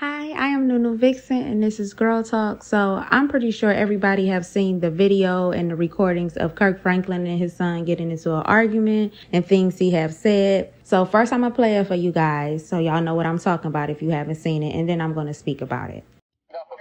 Hi, I am Nunu Vixen and this is Girl Talk. So I'm pretty sure everybody have seen the video and the recordings of Kirk Franklin and his son getting into an argument and things he have said. So first I'm gonna play it for you guys so y'all know what I'm talking about if you haven't seen it and then I'm gonna speak about it.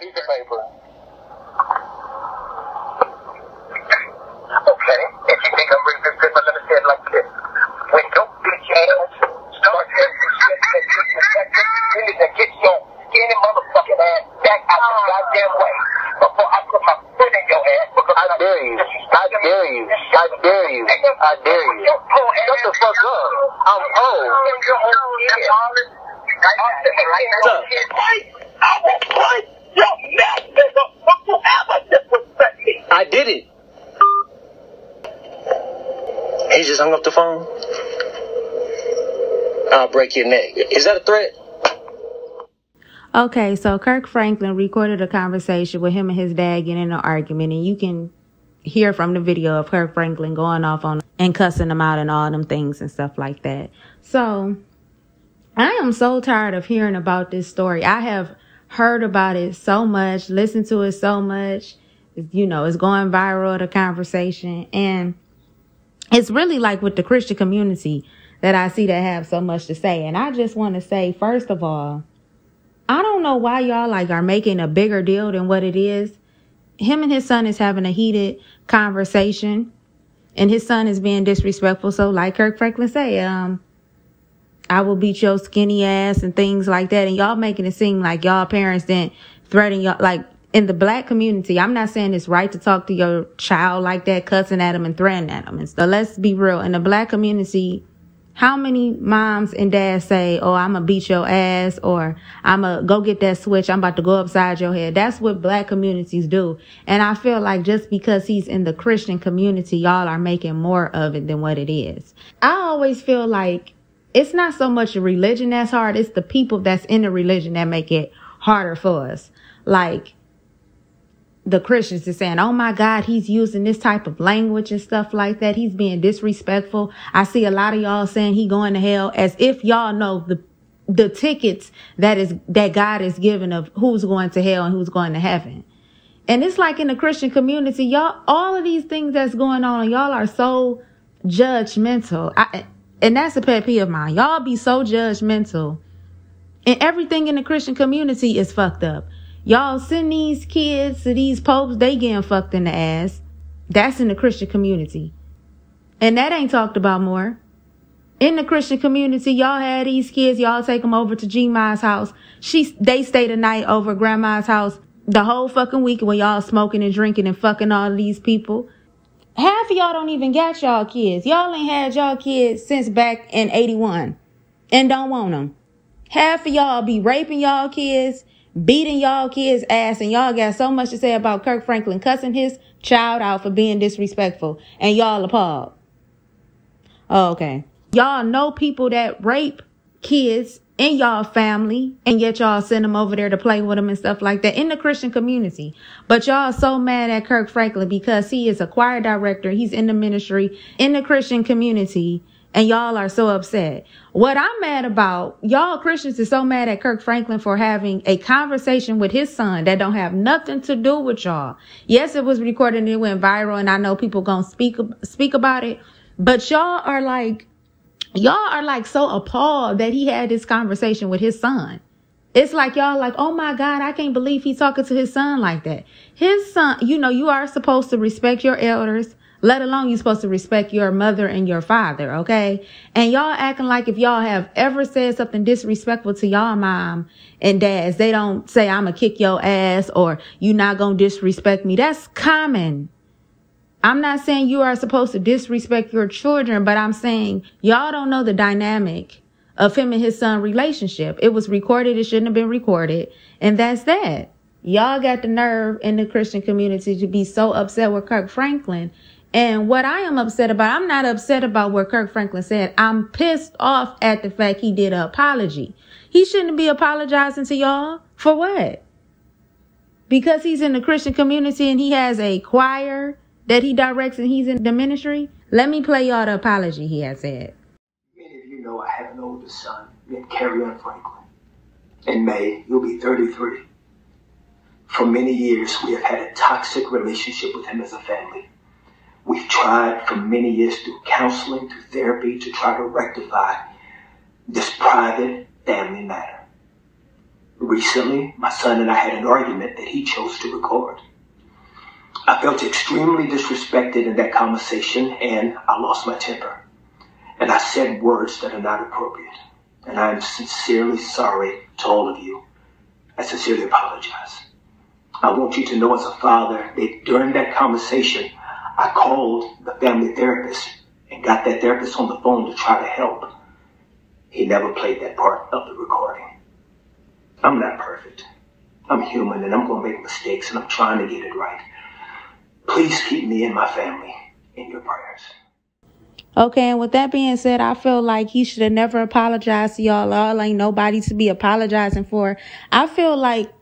piece of paper. Okay, if you think I'm racist, then let me say it like this. When your bitch ass starts having some shit that disrespectful, you need to get your skinny motherfucking ass back out the goddamn way before I put my foot in your ass because I dare you. I dare you. I dare you. I dare you. Shut the fuck up. I'm old. What's up? I will put your neck, nigga, if you ever disrespect me. I did it. He just hung up the phone. I'll break your neck. Is that a threat? Okay, so Kirk Franklin recorded a conversation with him and his dad getting in an argument, and you can hear from the video of Kirk Franklin going off on and cussing them out and all them things and stuff like that. So I am so tired of hearing about this story. I have heard about it so much, listened to it so much. You know, it's going viral, the conversation. And it's really like with the Christian community that I see that have so much to say. And I just want to say, first of all, I don't know why y'all like are making a bigger deal than what it is. Him and his son is having a heated conversation and his son is being disrespectful. So like Kirk Franklin say, um, I will beat your skinny ass and things like that. And y'all making it seem like y'all parents didn't threaten y'all. Like in the black community, I'm not saying it's right to talk to your child like that, cussing at them and threatening at them. And so let's be real. In the black community, how many moms and dads say, Oh, I'm gonna beat your ass or I'm gonna go get that switch. I'm about to go upside your head. That's what black communities do. And I feel like just because he's in the Christian community, y'all are making more of it than what it is. I always feel like it's not so much a religion that's hard. It's the people that's in the religion that make it harder for us. Like, the Christians is saying, Oh my God, he's using this type of language and stuff like that. He's being disrespectful. I see a lot of y'all saying he going to hell as if y'all know the the tickets that is that God is giving of who's going to hell and who's going to heaven. And it's like in the Christian community, y'all, all of these things that's going on, y'all are so judgmental. I, and that's a pet peeve of mine. Y'all be so judgmental. And everything in the Christian community is fucked up. Y'all send these kids to these popes, they getting fucked in the ass. That's in the Christian community. And that ain't talked about more. In the Christian community, y'all had these kids, y'all take them over to G Ma's house. She, they stay the night over grandma's house the whole fucking week when y'all smoking and drinking and fucking all these people. Half of y'all don't even got y'all kids. Y'all ain't had y'all kids since back in 81 and don't want them. Half of y'all be raping y'all kids beating y'all kids ass and y'all got so much to say about Kirk Franklin cussing his child out for being disrespectful and y'all appalled. Oh, okay. Y'all know people that rape kids in y'all family and yet y'all send them over there to play with them and stuff like that in the Christian community. But y'all so mad at Kirk Franklin because he is a choir director. He's in the ministry in the Christian community and y'all are so upset. What I'm mad about, y'all Christians is so mad at Kirk Franklin for having a conversation with his son that don't have nothing to do with y'all. Yes, it was recorded and it went viral and I know people gonna speak, speak about it, but y'all are like, y'all are like so appalled that he had this conversation with his son. It's like y'all like, oh my God, I can't believe he's talking to his son like that. His son, you know, you are supposed to respect your elders let alone you're supposed to respect your mother and your father, okay? And y'all acting like if y'all have ever said something disrespectful to y'all mom and dads, they don't say, I'm gonna kick your ass or you not gonna disrespect me. That's common. I'm not saying you are supposed to disrespect your children, but I'm saying y'all don't know the dynamic of him and his son relationship. It was recorded. It shouldn't have been recorded. And that's that. Y'all got the nerve in the Christian community to be so upset with Kirk Franklin and what I am upset about, I'm not upset about what Kirk Franklin said. I'm pissed off at the fact he did an apology. He shouldn't be apologizing to y'all for what? Because he's in the Christian community and he has a choir that he directs and he's in the ministry. Let me play y'all the apology he has said. Many of you know I have an older son named Kerrion Franklin. In May, you'll be 33. For many years, we have had a toxic relationship with him as a family. We've tried for many years through counseling, through therapy, to try to rectify this private family matter. Recently, my son and I had an argument that he chose to record. I felt extremely disrespected in that conversation and I lost my temper. And I said words that are not appropriate. And I am sincerely sorry to all of you. I sincerely apologize. I want you to know as a father that during that conversation, I called the family therapist and got that therapist on the phone to try to help. He never played that part of the recording. I'm not perfect. I'm human and I'm going to make mistakes and I'm trying to get it right. Please keep me and my family in your prayers. Okay, and with that being said, I feel like he should have never apologized to y'all. All ain't nobody to be apologizing for. I feel like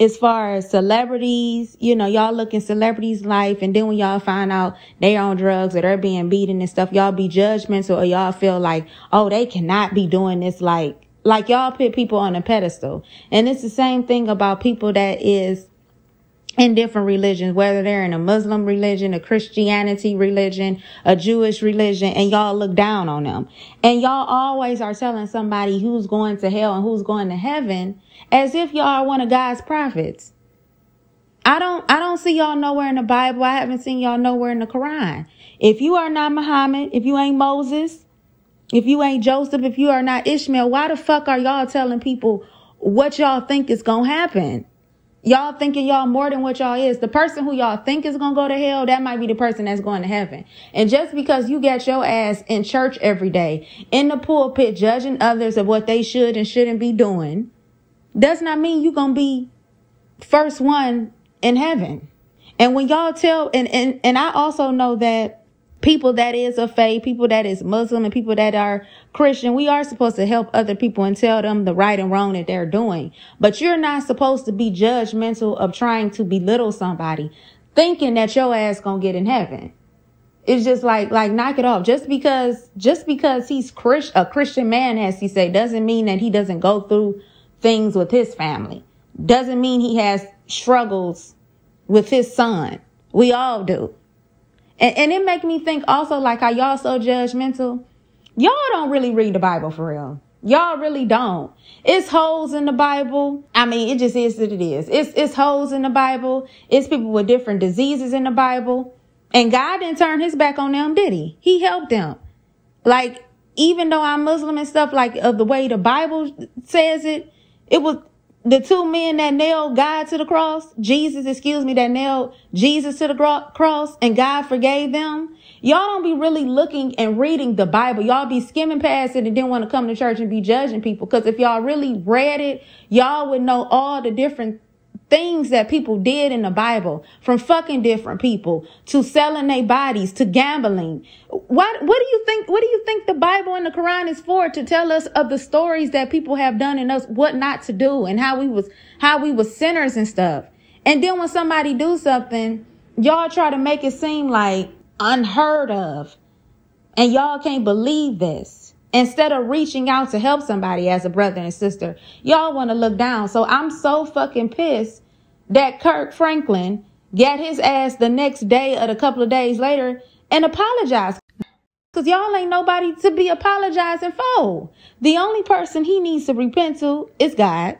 as far as celebrities, you know, y'all look in celebrities' life, and then when y'all find out they on drugs or they're being beaten and stuff, y'all be judgmental or y'all feel like, oh, they cannot be doing this like like y'all put people on a pedestal. And it's the same thing about people that is in different religions, whether they're in a Muslim religion, a Christianity religion, a Jewish religion, and y'all look down on them. And y'all always are telling somebody who's going to hell and who's going to heaven as if y'all are one of God's prophets. I don't, I don't see y'all nowhere in the Bible. I haven't seen y'all nowhere in the Quran. If you are not Muhammad, if you ain't Moses, if you ain't Joseph, if you are not Ishmael, why the fuck are y'all telling people what y'all think is going to happen? Y'all thinking y'all more than what y'all is. The person who y'all think is to go to hell, that might be the person that's going to heaven. And just because you got your ass in church every day, in the pulpit, judging others of what they should and shouldn't be doing, does not mean you're to be first one in heaven. And when y'all tell, and, and, and I also know that people that is of faith, people that is Muslim and people that are Christian, we are supposed to help other people and tell them the right and wrong that they're doing. But you're not supposed to be judgmental of trying to belittle somebody, thinking that your ass gonna get in heaven. It's just like, like knock it off. Just because, just because he's a Christian man, as he say, doesn't mean that he doesn't go through things with his family. Doesn't mean he has struggles with his son. We all do. And, and it make me think also like how y'all so judgmental. Y'all don't really read the Bible for real. Y'all really don't. It's holes in the Bible. I mean, it just is what it is. It's, it's holes in the Bible. It's people with different diseases in the Bible. And God didn't turn his back on them, did he? He helped them. Like, even though I'm Muslim and stuff, like of the way the Bible says it, it was, the two men that nailed God to the cross, Jesus, excuse me, that nailed Jesus to the cross and God forgave them. Y'all don't be really looking and reading the Bible. Y'all be skimming past it and didn't want to come to church and be judging people. Cause if y'all really read it, y'all would know all the different things that people did in the Bible, from fucking different people to selling their bodies to gambling. What what do you think? What do you think the Bible and the Quran is for? To tell us of the stories that people have done and us what not to do and how we was how we was sinners and stuff. And then when somebody do something, y'all try to make it seem like unheard of, and y'all can't believe this. Instead of reaching out to help somebody as a brother and sister, y'all want to look down. So I'm so fucking pissed that Kirk Franklin got his ass the next day or a couple of days later and apologized. Cause y'all ain't nobody to be apologizing for. The only person he needs to repent to is God.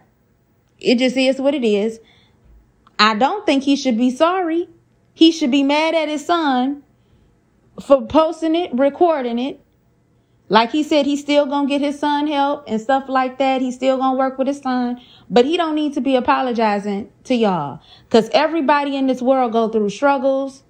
It just is what it is. I don't think he should be sorry. He should be mad at his son for posting it, recording it, like he said, he's still gonna get his son help and stuff like that. He's still gonna work with his son, but he don't need to be apologizing to y'all. Cause everybody in this world go through struggles.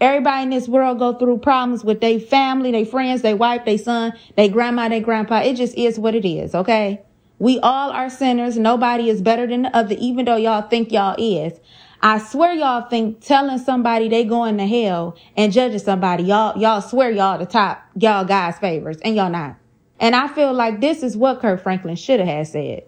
Everybody in this world go through problems with their family, their friends, their wife, their son, their grandma, their grandpa. It just is what it is, okay? We all are sinners. Nobody is better than the other, even though y'all think y'all is. I swear y'all think telling somebody they going to hell and judging somebody, y'all, y'all swear y'all the top, y'all guys favors, and y'all not. And I feel like this is what Kirk Franklin should have said.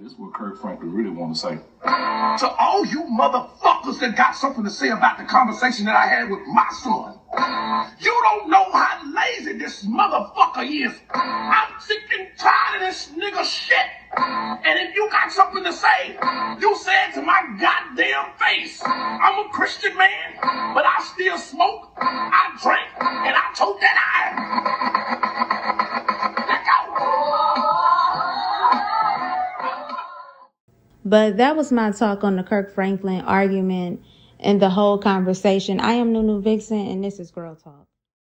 This is what Kirk Franklin really want to say. To all you motherfuckers that got something to say about the conversation that I had with my son. You don't know how lazy this motherfucker is. I'm sick and tired of this nigga shit. And if you got something to say, you say it to my goddamn face. I'm a Christian man, but I still smoke, I drink, and I tote that iron. But that was my talk on the Kirk Franklin argument and the whole conversation. I am Nunu Vixen, and this is Girl Talk.